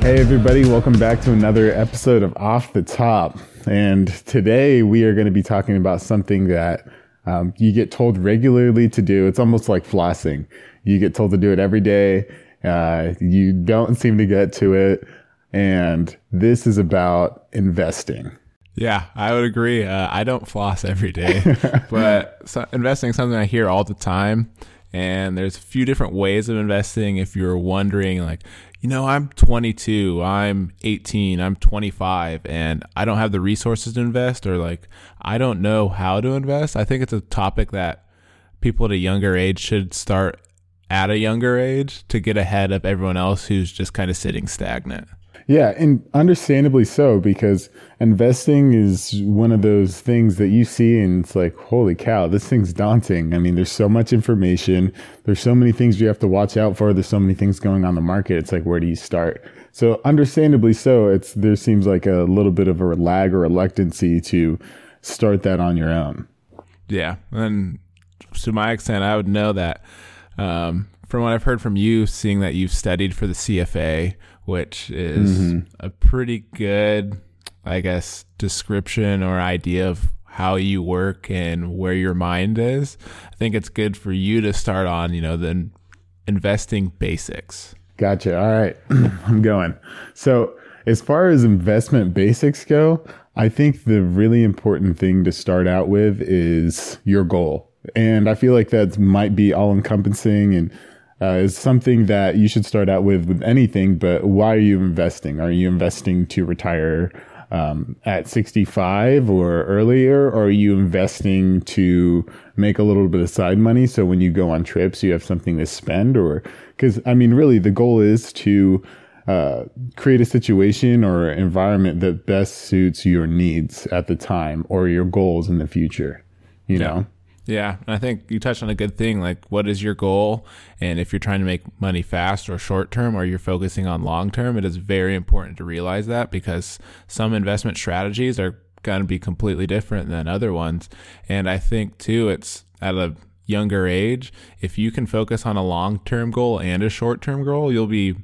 Hey, everybody, welcome back to another episode of Off the Top. And today we are going to be talking about something that um, you get told regularly to do. It's almost like flossing. You get told to do it every day. Uh, you don't seem to get to it. And this is about investing. Yeah, I would agree. Uh, I don't floss every day, but so investing is something I hear all the time. And there's a few different ways of investing. If you're wondering, like, you know, I'm 22, I'm 18, I'm 25, and I don't have the resources to invest, or like, I don't know how to invest. I think it's a topic that people at a younger age should start at a younger age to get ahead of everyone else who's just kind of sitting stagnant. Yeah, and understandably so, because investing is one of those things that you see and it's like, holy cow, this thing's daunting. I mean, there's so much information, there's so many things you have to watch out for, there's so many things going on the market. It's like, where do you start? So, understandably so, it's there seems like a little bit of a lag or reluctancy to start that on your own. Yeah, and to my extent, I would know that um, from what I've heard from you, seeing that you've studied for the CFA, which is mm-hmm. a pretty good, I guess, description or idea of how you work and where your mind is. I think it's good for you to start on, you know, the investing basics. Gotcha. All right. I'm going. So, as far as investment basics go, I think the really important thing to start out with is your goal. And I feel like that might be all encompassing and uh, is something that you should start out with with anything. But why are you investing? Are you investing to retire um, at 65 or earlier? Or are you investing to make a little bit of side money so when you go on trips, you have something to spend? Or because I mean, really, the goal is to uh, create a situation or environment that best suits your needs at the time or your goals in the future. You yeah. know. Yeah, and I think you touched on a good thing. Like, what is your goal? And if you're trying to make money fast or short term, or you're focusing on long term, it is very important to realize that because some investment strategies are going to be completely different than other ones. And I think too, it's at a younger age, if you can focus on a long term goal and a short term goal, you'll be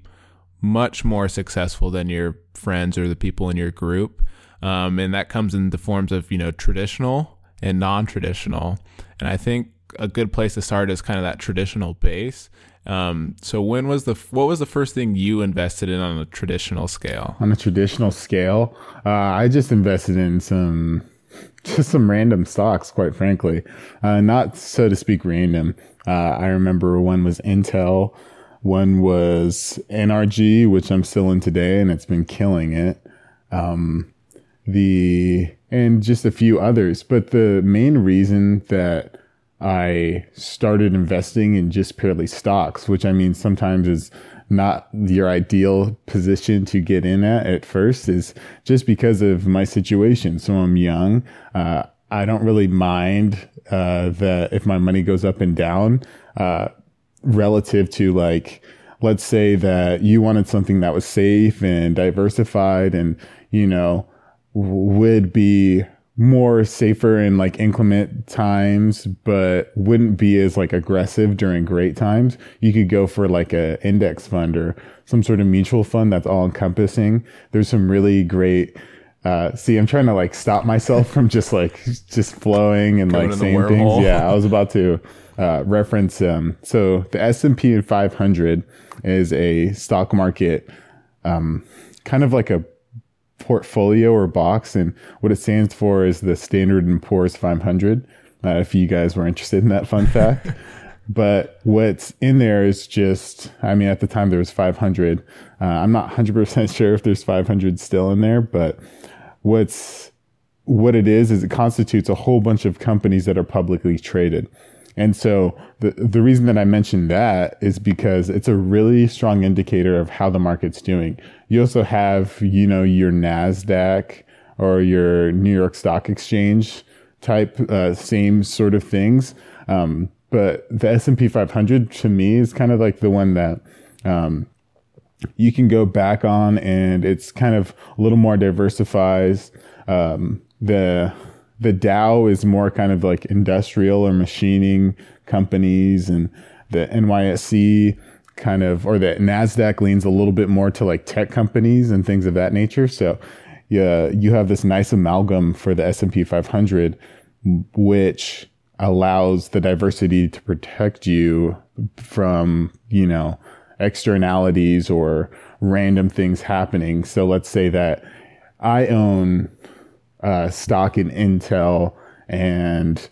much more successful than your friends or the people in your group. Um, and that comes in the forms of, you know, traditional and non-traditional. And I think a good place to start is kind of that traditional base. Um, so when was the what was the first thing you invested in on a traditional scale? On a traditional scale, uh, I just invested in some just some random stocks, quite frankly, uh, not so to speak random. Uh, I remember one was Intel, one was NRG, which I'm still in today, and it's been killing it. Um, the and just a few others. But the main reason that I started investing in just purely stocks, which I mean sometimes is not your ideal position to get in at at first, is just because of my situation. So I'm young. Uh, I don't really mind uh, that if my money goes up and down uh, relative to like, let's say that you wanted something that was safe and diversified and, you know, would be more safer in like inclement times, but wouldn't be as like aggressive during great times. You could go for like a index fund or some sort of mutual fund that's all encompassing. There's some really great, uh, see, I'm trying to like stop myself from just like, just flowing and Going like saying things. Yeah. I was about to, uh, reference, um, so the S&P 500 is a stock market, um, kind of like a portfolio or box, and what it stands for is the Standard and Poor's 500. Uh, if you guys were interested in that fun fact. but what's in there is just, I mean, at the time there was 500. Uh, I'm not 100% sure if there's 500 still in there, but what's, what it is, is it constitutes a whole bunch of companies that are publicly traded. And so the, the reason that I mentioned that is because it's a really strong indicator of how the market's doing. You also have, you know, your NASDAQ or your New York Stock Exchange type, uh, same sort of things. Um, but the S&P 500 to me is kind of like the one that, um, you can go back on and it's kind of a little more diversified. Um, the, the Dow is more kind of like industrial or machining companies, and the NYSE kind of, or the NASDAQ leans a little bit more to like tech companies and things of that nature. So yeah, you have this nice amalgam for the S&P 500, which allows the diversity to protect you from, you know, externalities or random things happening. So let's say that I own uh, stock in Intel and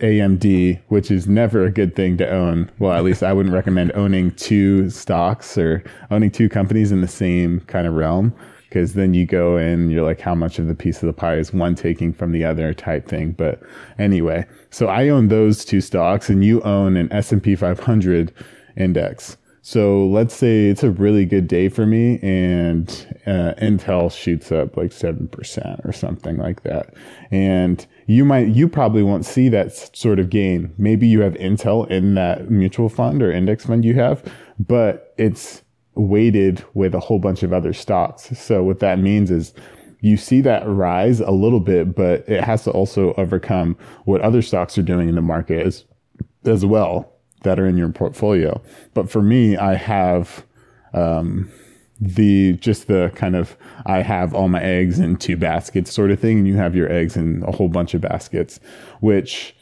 AMD, which is never a good thing to own. Well, at least I wouldn't recommend owning two stocks or owning two companies in the same kind of realm because then you go in you're like how much of the piece of the pie is one taking from the other type thing but anyway so i own those two stocks and you own an s&p 500 index so let's say it's a really good day for me and uh, Intel shoots up like 7% or something like that. And you might, you probably won't see that sort of gain. Maybe you have Intel in that mutual fund or index fund you have, but it's weighted with a whole bunch of other stocks. So what that means is you see that rise a little bit, but it has to also overcome what other stocks are doing in the market as, as well that are in your portfolio. But for me, I have um, the just the kind of I have all my eggs in two baskets sort of thing, and you have your eggs in a whole bunch of baskets, which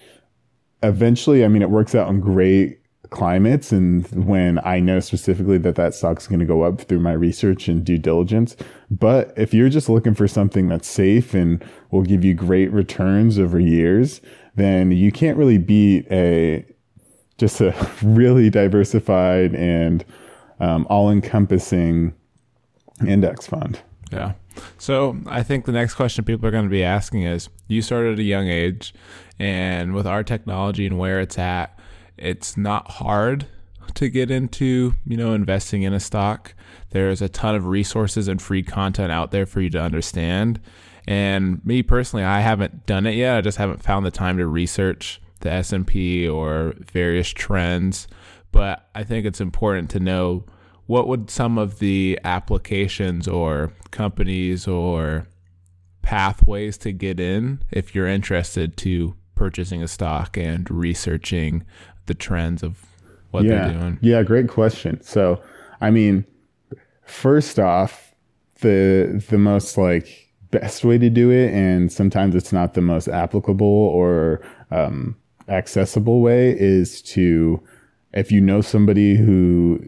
eventually, I mean, it works out in great climates and when I know specifically that that stock's going to go up through my research and due diligence. But if you're just looking for something that's safe and will give you great returns over years, then you can't really beat a just a really diversified and um, all encompassing index fund. Yeah. So I think the next question people are going to be asking is you started at a young age, and with our technology and where it's at, it's not hard to get into, you know, investing in a stock. There's a ton of resources and free content out there for you to understand. And me personally, I haven't done it yet. I just haven't found the time to research the S&P or various trends, but I think it's important to know what would some of the applications or companies or pathways to get in if you're interested to purchasing a stock and researching the trends of what yeah. they're doing. Yeah, great question. So, I mean, first off, the the most like best way to do it, and sometimes it's not the most applicable or um, accessible way is to if you know somebody who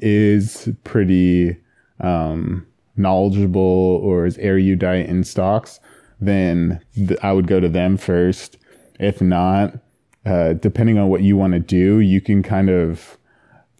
is pretty um, knowledgeable or is erudite in stocks, then th- I would go to them first. If not, uh, depending on what you want to do, you can kind of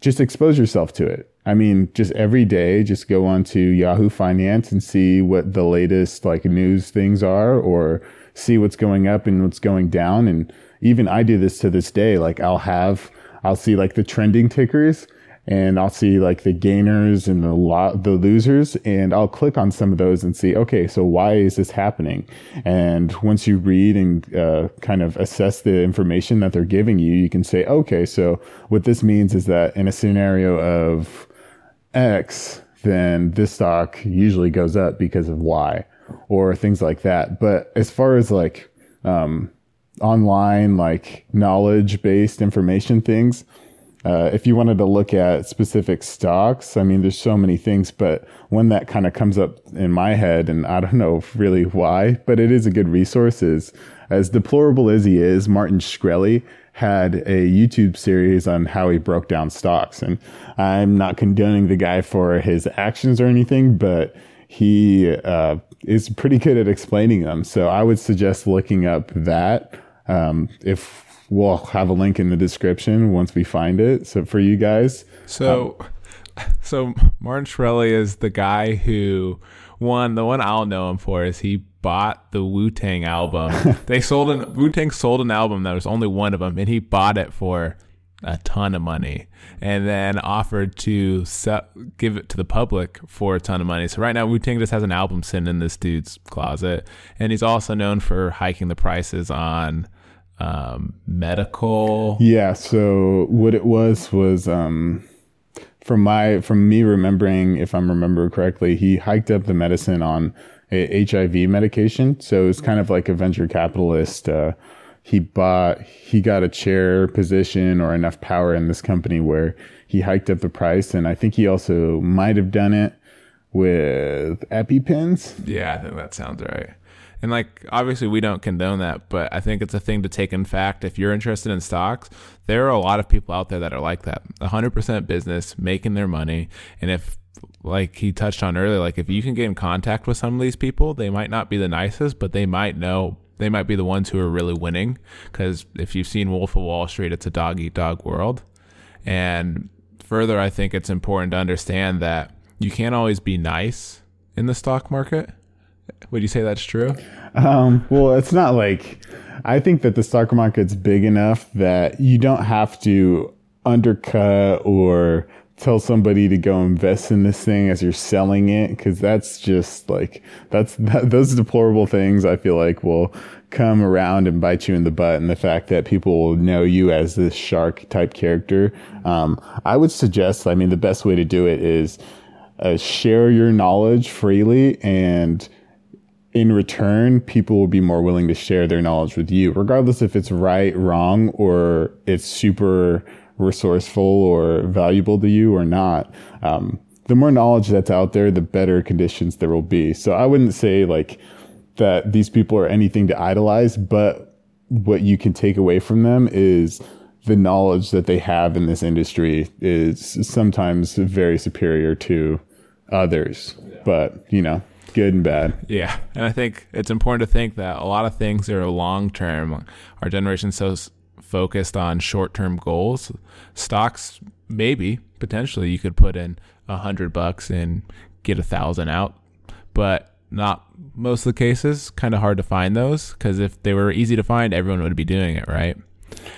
just expose yourself to it. I mean, just every day, just go onto Yahoo Finance and see what the latest like news things are, or see what's going up and what's going down, and even I do this to this day. Like I'll have, I'll see like the trending tickers and I'll see like the gainers and the lot, the losers, and I'll click on some of those and see, okay, so why is this happening? And once you read and uh, kind of assess the information that they're giving you, you can say, okay, so what this means is that in a scenario of X, then this stock usually goes up because of Y, or things like that. But as far as like um, online like knowledge based information things. Uh, if you wanted to look at specific stocks, I mean, there's so many things, but one that kind of comes up in my head, and I don't know really why, but it is a good resource, is as deplorable as he is, Martin Shkreli had a YouTube series on how he broke down stocks. And I'm not condoning the guy for his actions or anything, but he uh, is pretty good at explaining them. So I would suggest looking up that um, if we'll have a link in the description once we find it. So for you guys. So, um, so Martin Shkreli is the guy who one, the one I'll know him for is he bought the Wu Tang album. they sold an Wu Tang sold an album that was only one of them, and he bought it for a ton of money and then offered to sell, give it to the public for a ton of money. So right now Wu Tang just has an album sitting in this dude's closet, and he's also known for hiking the prices on um, medical. Yeah. So what it was was um, from my from me remembering, if I'm remembering correctly, he hiked up the medicine on a HIV medication. So it's kind of like a venture capitalist uh, he bought, he got a chair position or enough power in this company where he hiked up the price. And I think he also might have done it with EpiPens. Yeah, I think that sounds right. And like obviously we don't condone that, but I think it's a thing to take in fact. If you're interested in stocks, there are a lot of people out there that are like that. 100% business, making their money, and if like he touched on earlier, like if you can get in contact with some of these people, they might not be the nicest, but they might know they might be the ones who are really winning. Because if you've seen Wolf of Wall Street, it's a dog eat dog world. And further, I think it's important to understand that you can't always be nice in the stock market. Would you say that's true? Um, well, it's not like I think that the stock market's big enough that you don't have to undercut or tell somebody to go invest in this thing as you're selling it because that's just like that's that, those deplorable things i feel like will come around and bite you in the butt and the fact that people will know you as this shark type character um, i would suggest i mean the best way to do it is uh, share your knowledge freely and in return, people will be more willing to share their knowledge with you, regardless if it's right, wrong, or it's super resourceful or valuable to you or not. Um, the more knowledge that's out there, the better conditions there will be. So I wouldn't say like that these people are anything to idolize, but what you can take away from them is the knowledge that they have in this industry is sometimes very superior to others. Yeah. But, you know, good and bad. Yeah. And I think it's important to think that a lot of things are long term. Our generation so focused on short term goals. Stocks, maybe potentially you could put in a hundred bucks and get a thousand out, but not most of the cases. Kind of hard to find those because if they were easy to find, everyone would be doing it, right?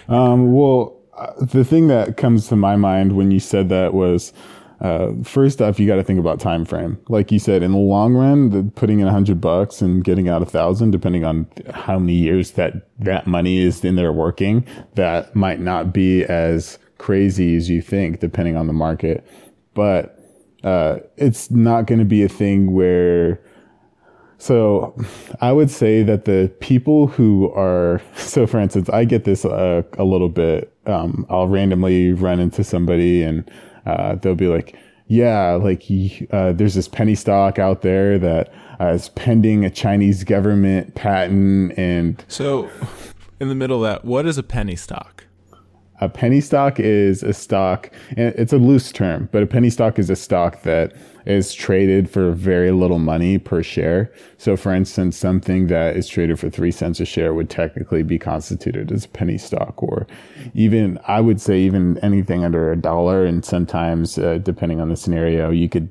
Um, well, uh, the thing that comes to my mind when you said that was uh, first off, you got to think about time frame. Like you said, in the long run, the, putting in a hundred bucks and getting out a thousand, depending on how many years that that money is in there working, that might not be as crazy as you think, depending on the market. But uh, it's not going to be a thing where. So, I would say that the people who are so, for instance, I get this uh, a little bit. Um, I'll randomly run into somebody and uh, they'll be like, yeah, like uh, there's this penny stock out there that uh, is pending a Chinese government patent. And so, in the middle of that, what is a penny stock? A penny stock is a stock, and it's a loose term, but a penny stock is a stock that is traded for very little money per share. So, for instance, something that is traded for three cents a share would technically be constituted as a penny stock, or even, I would say, even anything under a dollar. And sometimes, uh, depending on the scenario, you could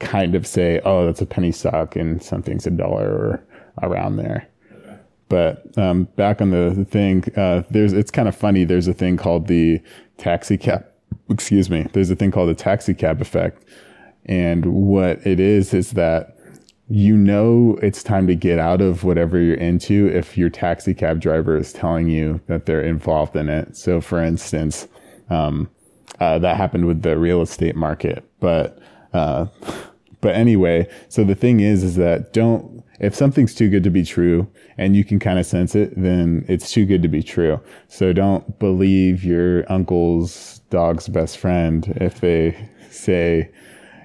kind of say, oh, that's a penny stock, and something's a dollar or around there. But um, back on the thing, uh, there's it's kind of funny. There's a thing called the taxi cab. Excuse me. There's a thing called the taxi cab effect, and what it is is that you know it's time to get out of whatever you're into if your taxi cab driver is telling you that they're involved in it. So, for instance, um, uh, that happened with the real estate market. But, uh, but anyway, so the thing is, is that don't, if something's too good to be true and you can kind of sense it, then it's too good to be true. So don't believe your uncle's dog's best friend if they say,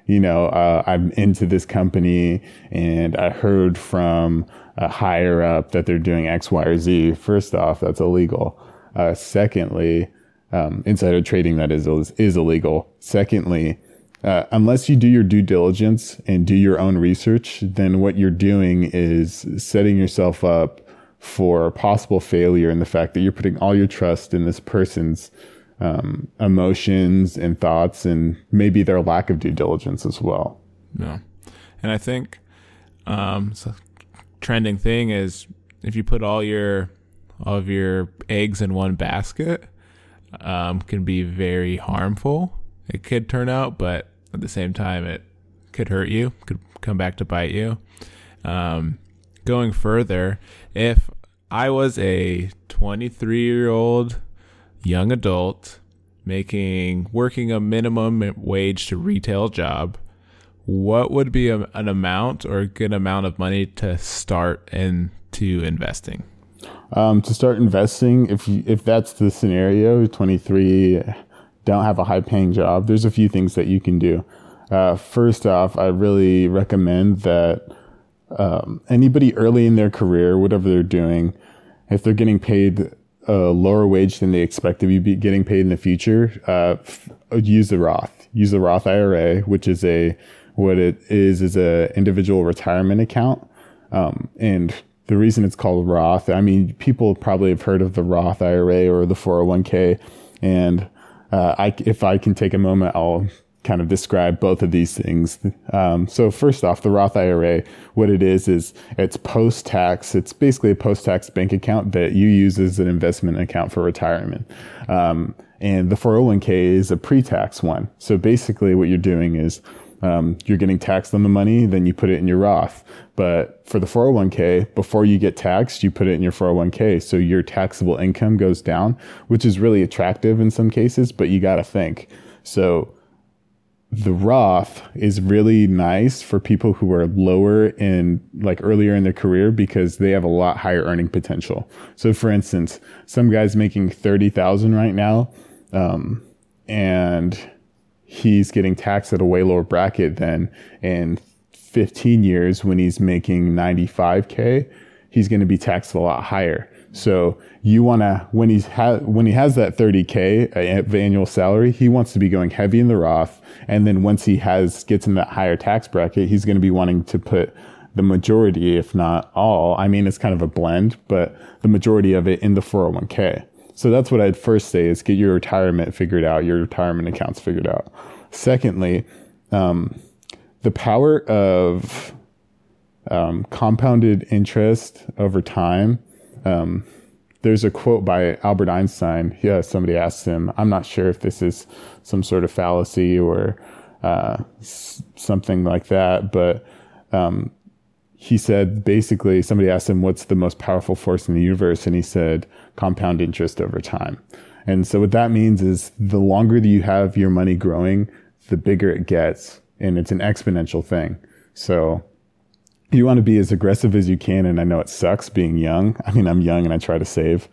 you know, uh, I'm into this company and I heard from a higher up that they're doing X, Y, or Z. First off, that's illegal. Uh, secondly, um, insider trading that is is illegal. Secondly, uh, unless you do your due diligence and do your own research, then what you're doing is setting yourself up for possible failure in the fact that you're putting all your trust in this person's um, emotions and thoughts and maybe their lack of due diligence as well. Yeah. And I think um, trending thing is if you put all your all of your eggs in one basket, um, can be very harmful. It could turn out, but at the same time, it could hurt you. Could come back to bite you. Um, going further, if I was a 23 year old young adult making working a minimum wage to retail job, what would be a, an amount or a good amount of money to start into investing? Um, to start investing, if you, if that's the scenario, 23, don't have a high paying job, there's a few things that you can do. Uh, first off, I really recommend that um, anybody early in their career, whatever they're doing, if they're getting paid a lower wage than they expect to be getting paid in the future, uh, f- use the Roth. Use the Roth IRA, which is a what it is is a individual retirement account, um, and the reason it's called Roth. I mean, people probably have heard of the Roth IRA or the 401k, and uh, I, if I can take a moment, I'll kind of describe both of these things. Um, so first off, the Roth IRA, what it is is it's post tax. It's basically a post tax bank account that you use as an investment account for retirement. Um, and the 401k is a pre tax one. So basically, what you're doing is um, you're getting taxed on the money, then you put it in your Roth. But for the 401k, before you get taxed, you put it in your 401k. So your taxable income goes down, which is really attractive in some cases, but you got to think. So the Roth is really nice for people who are lower in like earlier in their career because they have a lot higher earning potential. So for instance, some guy's making 30,000 right now. Um, and he's getting taxed at a way lower bracket than in 15 years when he's making 95k he's going to be taxed a lot higher so you want to when he's ha- when he has that 30k of annual salary he wants to be going heavy in the roth and then once he has gets in that higher tax bracket he's going to be wanting to put the majority if not all i mean it's kind of a blend but the majority of it in the 401k so that's what I'd first say is get your retirement figured out, your retirement accounts figured out. Secondly, um, the power of um, compounded interest over time. Um, there's a quote by Albert Einstein. Yeah, somebody asked him. I'm not sure if this is some sort of fallacy or uh, s- something like that, but um, he said basically somebody asked him what's the most powerful force in the universe and he said compound interest over time and so what that means is the longer that you have your money growing the bigger it gets and it's an exponential thing so you want to be as aggressive as you can and i know it sucks being young i mean i'm young and i try to save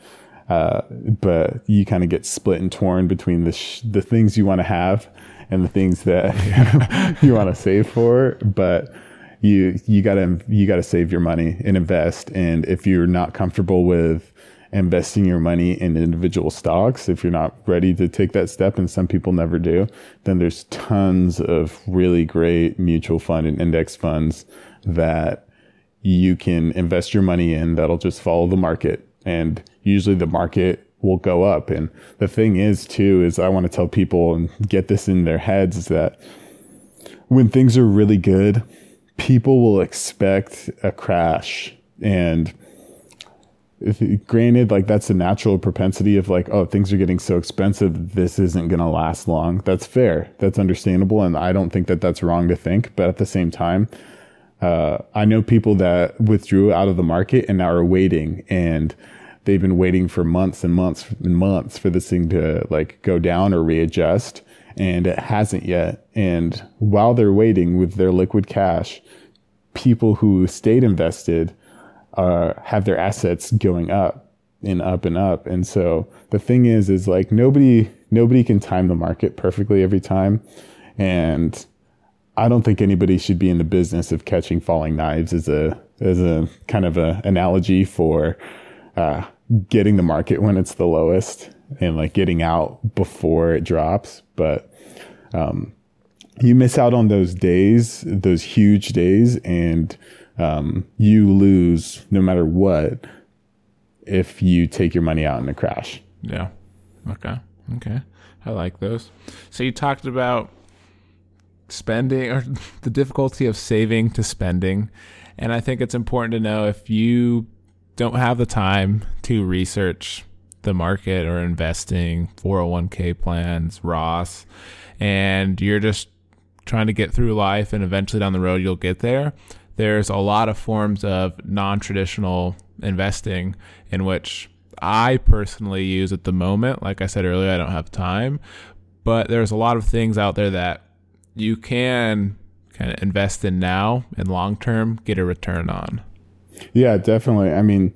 uh, but you kind of get split and torn between the sh- the things you want to have and the things that you want to save for but you you gotta you gotta save your money and invest. And if you're not comfortable with investing your money in individual stocks, if you're not ready to take that step, and some people never do, then there's tons of really great mutual fund and index funds that you can invest your money in that'll just follow the market. And usually the market will go up. And the thing is too, is I want to tell people and get this in their heads is that when things are really good, people will expect a crash. And if, granted like that's a natural propensity of like oh things are getting so expensive this isn't going to last long. That's fair. That's understandable. And i don't think that that's wrong to think. But at the same time uh, i know people that withdrew out of the market and now are waiting and they've been waiting for months and months and months for this thing to like go down or readjust and it hasn't yet. And while they're waiting with their liquid cash, people who stayed invested uh, have their assets going up and up and up. And so the thing is, is like nobody nobody can time the market perfectly every time, and I don't think anybody should be in the business of catching falling knives as a as a kind of a analogy for uh, getting the market when it's the lowest and like getting out before it drops. But um, you miss out on those days, those huge days, and um, you lose no matter what if you take your money out in a crash. Yeah. Okay. Okay. I like those. So you talked about spending or the difficulty of saving to spending. And I think it's important to know if you don't have the time to research the market or investing, 401k plans, Roths, and you're just trying to get through life and eventually down the road you'll get there. There's a lot of forms of non traditional investing in which I personally use at the moment. Like I said earlier, I don't have time, but there's a lot of things out there that you can kind of invest in now and long term get a return on. Yeah, definitely. I mean,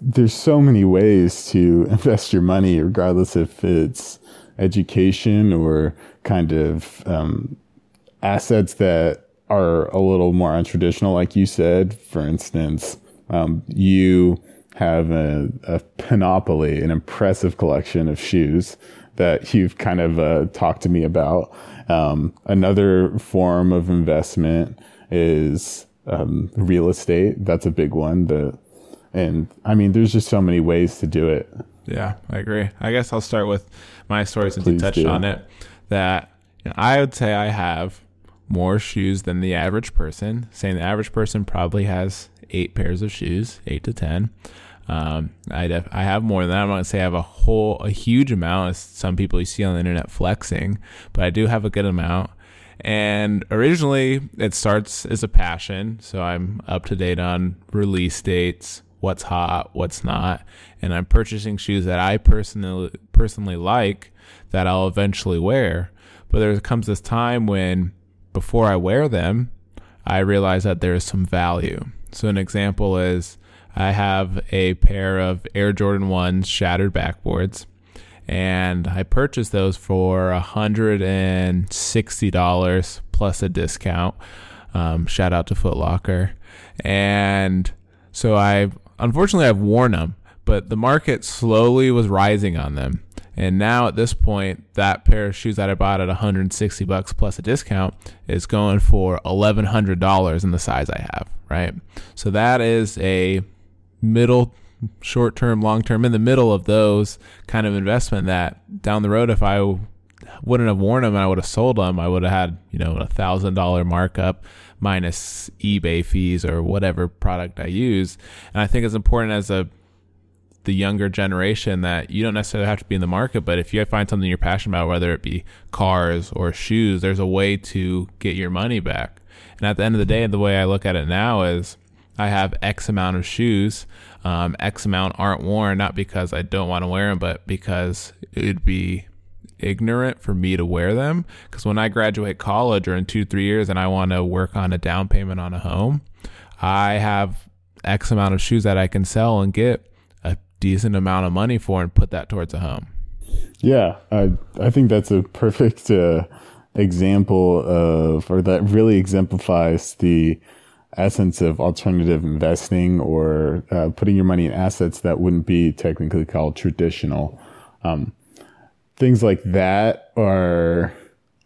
there's so many ways to invest your money, regardless if it's education or kind of um, assets that are a little more untraditional, like you said. For instance, um, you have a, a panoply, an impressive collection of shoes that you've kind of uh, talked to me about. Um, another form of investment is um, real estate. That's a big one. The and I mean, there's just so many ways to do it. Yeah, I agree. I guess I'll start with my story since Please you touched do. on it. That you know, I would say I have more shoes than the average person. Saying the average person probably has eight pairs of shoes, eight to ten. Um, I def- I have more than that. I'm not gonna say I have a whole a huge amount as some people you see on the internet flexing, but I do have a good amount. And originally, it starts as a passion, so I'm up to date on release dates, what's hot, what's not, and I'm purchasing shoes that I personally personally like that I'll eventually wear. But there comes this time when before I wear them, I realize that there is some value. So an example is I have a pair of Air Jordan 1s shattered backboards and I purchased those for $160 plus a discount. Um, shout out to Foot Locker. And so I unfortunately I've worn them, but the market slowly was rising on them. And now at this point, that pair of shoes that I bought at 160 bucks plus a discount is going for $1,100 in the size I have, right? So that is a middle, short term, long term, in the middle of those kind of investment that down the road, if I wouldn't have worn them and I would have sold them, I would have had, you know, a thousand dollar markup minus eBay fees or whatever product I use. And I think it's important as a the younger generation that you don't necessarily have to be in the market, but if you find something you're passionate about, whether it be cars or shoes, there's a way to get your money back. And at the end of the day, the way I look at it now is I have X amount of shoes. Um, X amount aren't worn, not because I don't want to wear them, but because it'd be ignorant for me to wear them. Because when I graduate college or in two, three years and I want to work on a down payment on a home, I have X amount of shoes that I can sell and get a decent amount of money for and put that towards a home. Yeah, I, I think that's a perfect uh, example of, or that really exemplifies the essence of alternative investing or uh, putting your money in assets that wouldn't be technically called traditional. Um, things like that are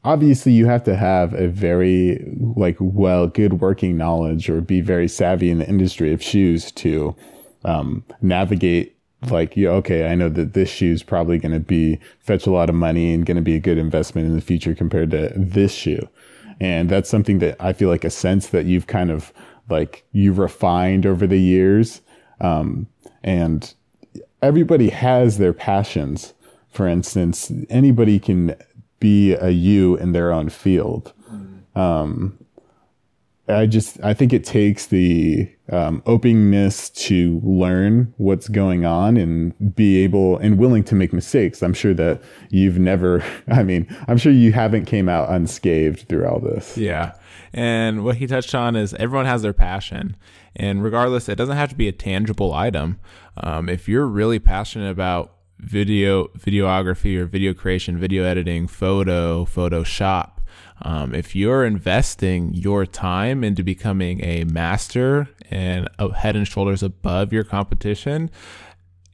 obviously you have to have a very like well good working knowledge or be very savvy in the industry of shoes to um, navigate like you okay i know that this shoe is probably going to be fetch a lot of money and going to be a good investment in the future compared to this shoe and that's something that i feel like a sense that you've kind of like you refined over the years. Um, and everybody has their passions. For instance, anybody can be a you in their own field. Um, I just I think it takes the um, openness to learn what's going on and be able and willing to make mistakes. I'm sure that you've never. I mean, I'm sure you haven't came out unscathed through all this. Yeah, and what he touched on is everyone has their passion, and regardless, it doesn't have to be a tangible item. Um, if you're really passionate about video videography or video creation, video editing, photo, Photoshop. Um, if you're investing your time into becoming a master and a head and shoulders above your competition,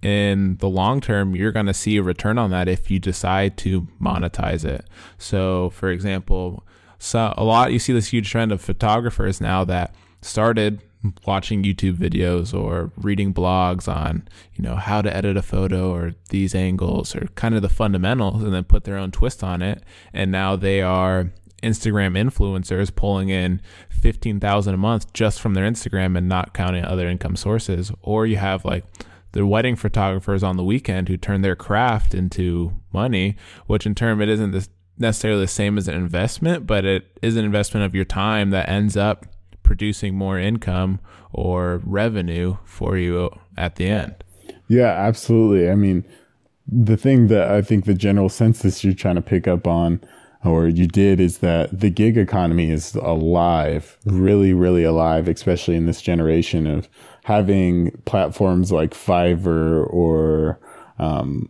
in the long term, you're going to see a return on that if you decide to monetize it. So, for example, so a lot you see this huge trend of photographers now that started watching YouTube videos or reading blogs on, you know, how to edit a photo or these angles or kind of the fundamentals and then put their own twist on it. And now they are Instagram influencers pulling in 15,000 a month just from their Instagram and not counting other income sources. Or you have like the wedding photographers on the weekend who turn their craft into money, which in turn it isn't this necessarily the same as an investment, but it is an investment of your time that ends up producing more income or revenue for you at the end. Yeah, absolutely. I mean, the thing that I think the general census you're trying to pick up on, or you did, is that the gig economy is alive, really, really alive, especially in this generation of having platforms like Fiverr or, um,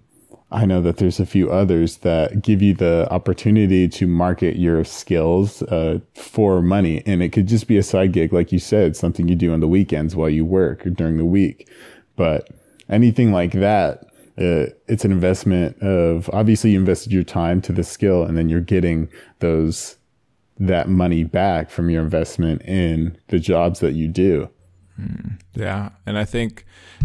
I know that there's a few others that give you the opportunity to market your skills uh, for money. And it could just be a side gig, like you said, something you do on the weekends while you work or during the week. But anything like that, uh, it's an investment of obviously you invested your time to the skill and then you're getting those that money back from your investment in the jobs that you do. Mm, yeah. And I think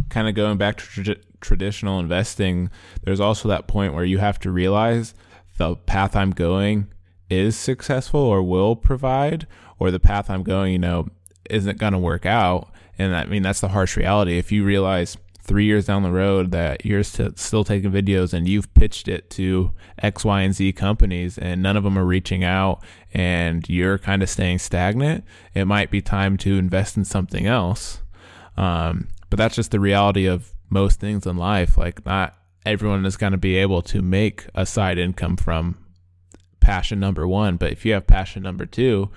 kind of going back to tra- traditional investing, there's also that point where you have to realize the path I'm going is successful or will provide, or the path I'm going, you know, isn't going to work out. And I mean, that's the harsh reality. If you realize three years down the road that you're st- still taking videos and you've pitched it to X, Y, and Z companies and none of them are reaching out and you're kind of staying stagnant, it might be time to invest in something else. Um, but that's just the reality of most things in life. Like, not everyone is going to be able to make a side income from passion number one. But if you have passion number two,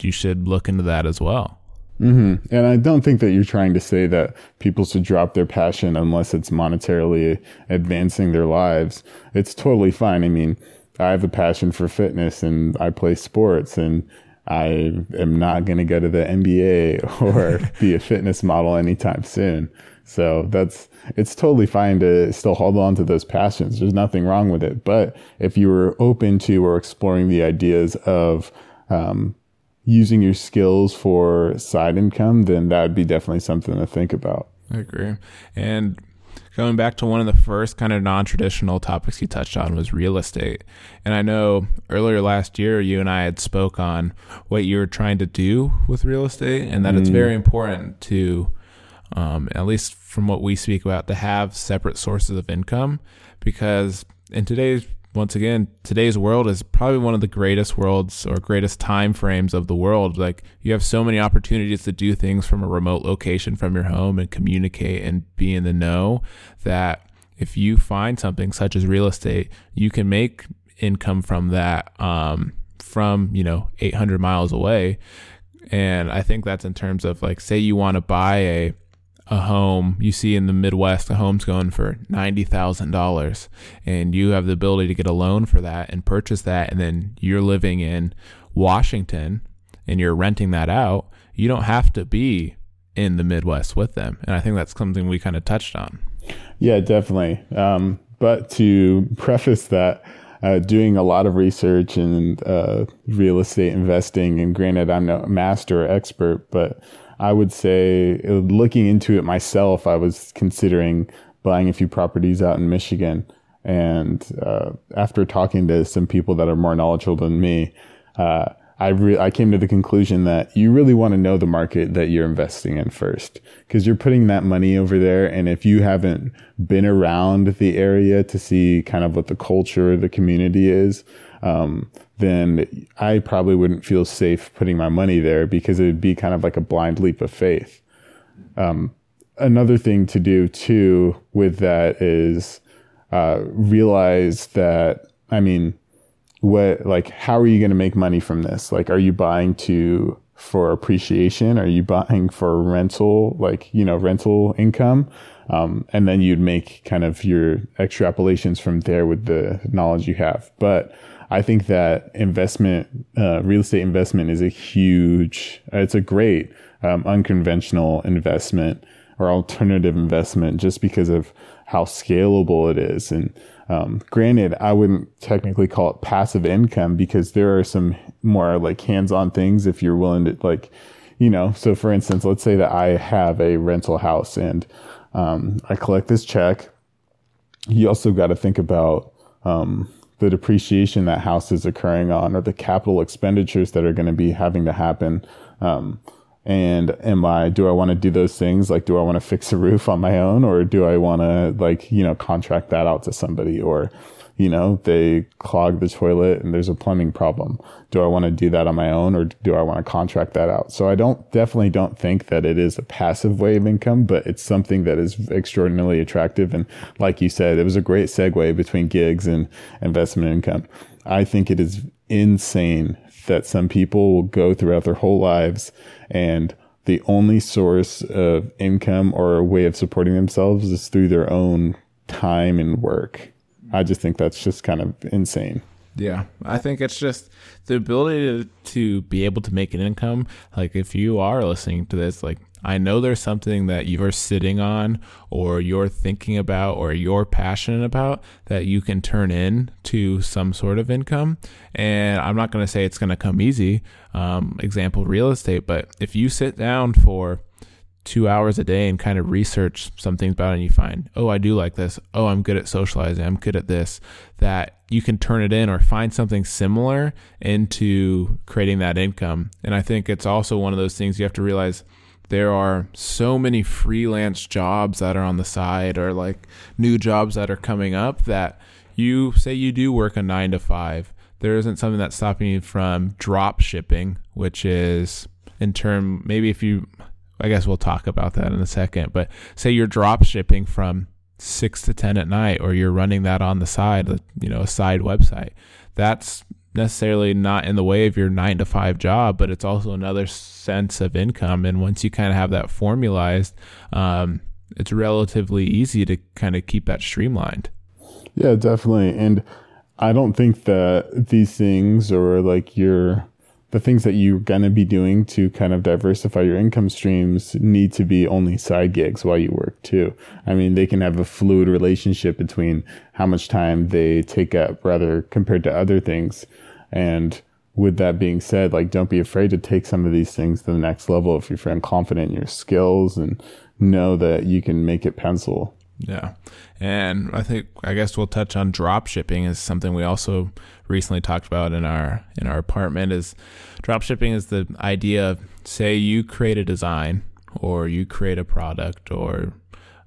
you should look into that as well. Mm-hmm. And I don't think that you're trying to say that people should drop their passion unless it's monetarily advancing their lives. It's totally fine. I mean, I have a passion for fitness and I play sports and I am not going to go to the NBA or be a fitness model anytime soon. So that's, it's totally fine to still hold on to those passions. There's nothing wrong with it. But if you were open to or exploring the ideas of, um, using your skills for side income, then that would be definitely something to think about. I agree. And going back to one of the first kind of non-traditional topics you touched on was real estate. And I know earlier last year you and I had spoke on what you were trying to do with real estate and that mm. it's very important to um, at least from what we speak about to have separate sources of income because in today's once again, today's world is probably one of the greatest worlds or greatest time frames of the world. Like you have so many opportunities to do things from a remote location from your home and communicate and be in the know that if you find something such as real estate, you can make income from that um, from, you know, 800 miles away. And I think that's in terms of like, say you want to buy a a home you see in the Midwest, a home's going for ninety thousand dollars, and you have the ability to get a loan for that and purchase that, and then you're living in Washington and you're renting that out. You don't have to be in the Midwest with them, and I think that's something we kind of touched on. Yeah, definitely. Um, but to preface that. Uh, doing a lot of research and uh, real estate investing. And granted, I'm no master expert, but I would say, uh, looking into it myself, I was considering buying a few properties out in Michigan. And uh, after talking to some people that are more knowledgeable than me, uh, I, re- I came to the conclusion that you really want to know the market that you're investing in first because you're putting that money over there. And if you haven't been around the area to see kind of what the culture, the community is, um, then I probably wouldn't feel safe putting my money there because it would be kind of like a blind leap of faith. Um, another thing to do too with that is uh, realize that, I mean, what, like, how are you going to make money from this? Like, are you buying to, for appreciation? Are you buying for rental, like, you know, rental income? Um, and then you'd make kind of your extrapolations from there with the knowledge you have. But I think that investment, uh, real estate investment is a huge, it's a great um, unconventional investment or alternative investment just because of how scalable it is. And um, granted, I wouldn't technically call it passive income because there are some more like hands on things if you're willing to, like, you know, so for instance, let's say that I have a rental house and um, I collect this check. You also got to think about, um, the depreciation that house is occurring on or the capital expenditures that are going to be having to happen. Um, and am I, do I want to do those things? Like, do I want to fix a roof on my own or do I want to like, you know, contract that out to somebody or, you know, they clog the toilet and there's a plumbing problem. Do I want to do that on my own or do I want to contract that out? So I don't definitely don't think that it is a passive way of income, but it's something that is extraordinarily attractive. And like you said, it was a great segue between gigs and investment income. I think it is insane that some people will go throughout their whole lives and the only source of income or a way of supporting themselves is through their own time and work. I just think that's just kind of insane. Yeah, I think it's just the ability to, to be able to make an income. Like, if you are listening to this, like, I know there's something that you're sitting on or you're thinking about or you're passionate about that you can turn in to some sort of income. And I'm not going to say it's going to come easy. Um, example, real estate. But if you sit down for two hours a day and kind of research some things about it and you find, oh, I do like this. Oh, I'm good at socializing. I'm good at this. That you can turn it in or find something similar into creating that income. And I think it's also one of those things you have to realize there are so many freelance jobs that are on the side or like new jobs that are coming up that you say you do work a nine to five. There isn't something that's stopping you from drop shipping, which is in term maybe if you I guess we'll talk about that in a second. But say you're drop shipping from six to ten at night, or you're running that on the side, you know, a side website. That's necessarily not in the way of your nine to five job, but it's also another sense of income. And once you kind of have that formalized, um, it's relatively easy to kind of keep that streamlined. Yeah, definitely. And I don't think that these things or like your the things that you're going to be doing to kind of diversify your income streams need to be only side gigs while you work too. I mean, they can have a fluid relationship between how much time they take up rather compared to other things. And with that being said, like, don't be afraid to take some of these things to the next level if you're confident in your skills and know that you can make it pencil. Yeah. And I think I guess we'll touch on drop shipping is something we also recently talked about in our in our apartment is drop shipping is the idea of say you create a design or you create a product or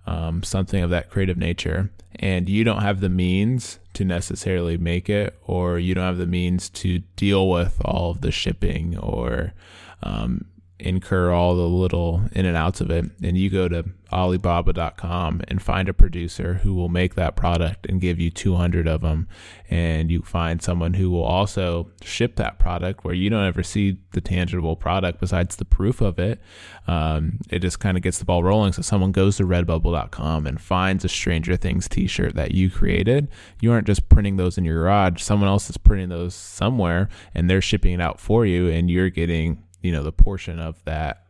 um, something of that creative nature and you don't have the means to necessarily make it or you don't have the means to deal with all of the shipping or um, incur all the little in and outs of it and you go to alibaba.com and find a producer who will make that product and give you 200 of them and you find someone who will also ship that product where you don't ever see the tangible product besides the proof of it. Um, it just kind of gets the ball rolling. So someone goes to redbubble.com and finds a stranger things t-shirt that you created. You aren't just printing those in your garage. Someone else is printing those somewhere and they're shipping it out for you and you're getting you know the portion of that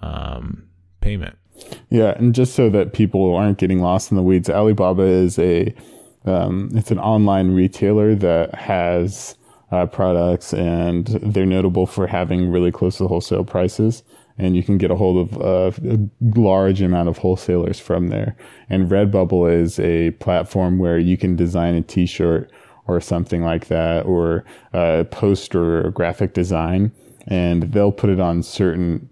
um, payment. Yeah, and just so that people aren't getting lost in the weeds, Alibaba is a um, it's an online retailer that has uh, products, and they're notable for having really close to wholesale prices. And you can get a hold of uh, a large amount of wholesalers from there. And Redbubble is a platform where you can design a T-shirt or something like that, or a poster or graphic design and they'll put it on certain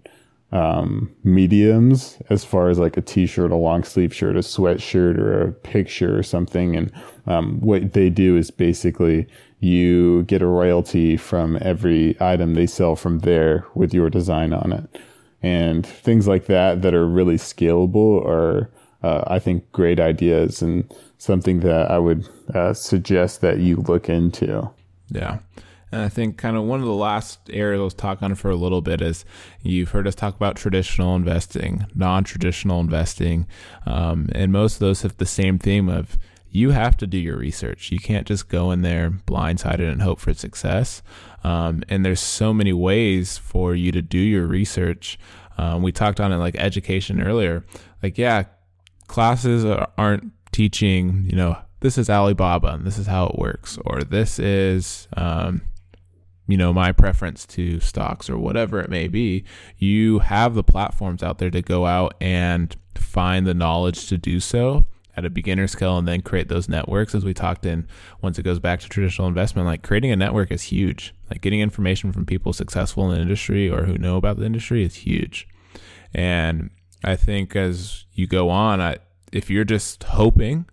um, mediums as far as like a t-shirt, a long sleeve shirt, a sweatshirt, or a picture or something. And um, what they do is basically you get a royalty from every item they sell from there with your design on it. And things like that that are really scalable are, uh, I think, great ideas and something that I would uh, suggest that you look into. Yeah. And I think kind of one of the last areas I'll talk on for a little bit is you've heard us talk about traditional investing, non traditional investing. Um, and most of those have the same theme of you have to do your research. You can't just go in there blindsided and hope for success. Um, and there's so many ways for you to do your research. Um, we talked on it like education earlier. Like, yeah, classes aren't teaching, you know, this is Alibaba and this is how it works, or this is, um, you know, my preference to stocks or whatever it may be, you have the platforms out there to go out and find the knowledge to do so at a beginner scale and then create those networks. As we talked in once it goes back to traditional investment like creating a network is huge. Like getting information from people successful in the industry or who know about the industry is huge. And i think as you go on I, if you're just hoping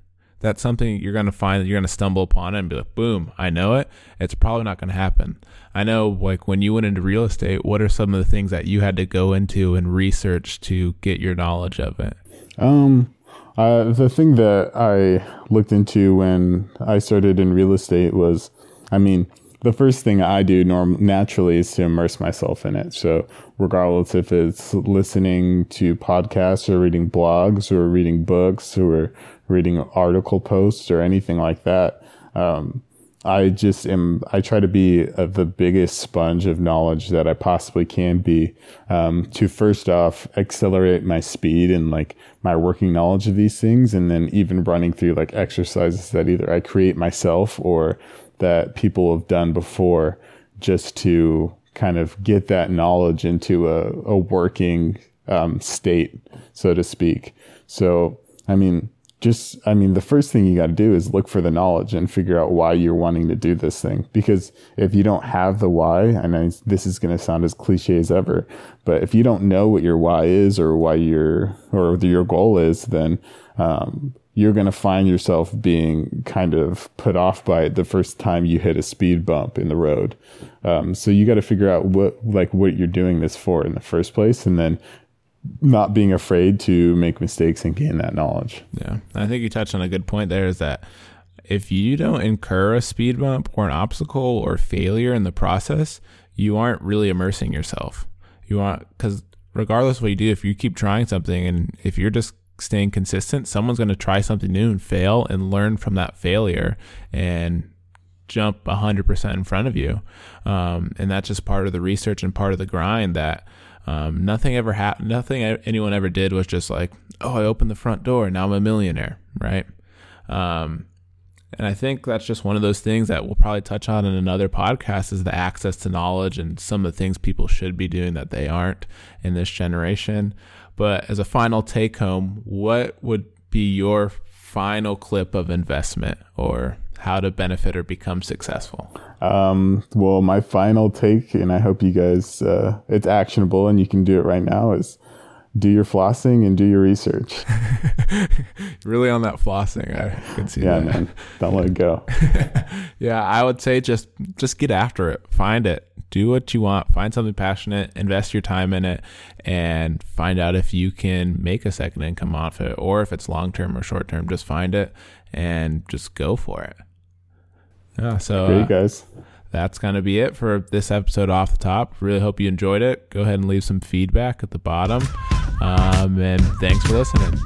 that's something you're going to find that you're going to stumble upon it and be like, boom, I know it. It's probably not going to happen. I know, like, when you went into real estate, what are some of the things that you had to go into and research to get your knowledge of it? Um, uh, the thing that I looked into when I started in real estate was, I mean, the first thing I do norm naturally is to immerse myself in it. So regardless if it's listening to podcasts or reading blogs or reading books or reading article posts or anything like that, um, I just am, I try to be uh, the biggest sponge of knowledge that I possibly can be um, to first off accelerate my speed and like my working knowledge of these things. And then even running through like exercises that either I create myself or that people have done before just to kind of get that knowledge into a, a working um, state, so to speak. So, I mean, just i mean the first thing you got to do is look for the knowledge and figure out why you're wanting to do this thing because if you don't have the why and I, this is going to sound as cliche as ever but if you don't know what your why is or why your or your goal is then um, you're going to find yourself being kind of put off by it the first time you hit a speed bump in the road. Um, so you got to figure out what, like, what you're doing this for in the first place, and then not being afraid to make mistakes and gain that knowledge. Yeah. I think you touched on a good point there is that if you don't incur a speed bump or an obstacle or failure in the process, you aren't really immersing yourself. You want, because regardless of what you do, if you keep trying something and if you're just staying consistent, someone's going to try something new and fail and learn from that failure and jump 100% in front of you. Um, and that's just part of the research and part of the grind that um, nothing ever happened. Nothing anyone ever did was just like, oh, I opened the front door. Now I'm a millionaire, right? Um, and I think that's just one of those things that we'll probably touch on in another podcast is the access to knowledge and some of the things people should be doing that they aren't in this generation. But as a final take home, what would be your final clip of investment or how to benefit or become successful? Um, well, my final take, and I hope you guys, uh, it's actionable and you can do it right now, is do your flossing and do your research. really on that flossing, I can see yeah, that. man, don't let it go. yeah, I would say just just get after it, find it, do what you want, find something passionate, invest your time in it, and find out if you can make a second income off it, or if it's long term or short term. Just find it and just go for it. Yeah, so great uh, guys. That's going to be it for this episode off the top. Really hope you enjoyed it. Go ahead and leave some feedback at the bottom. Um, and thanks for listening.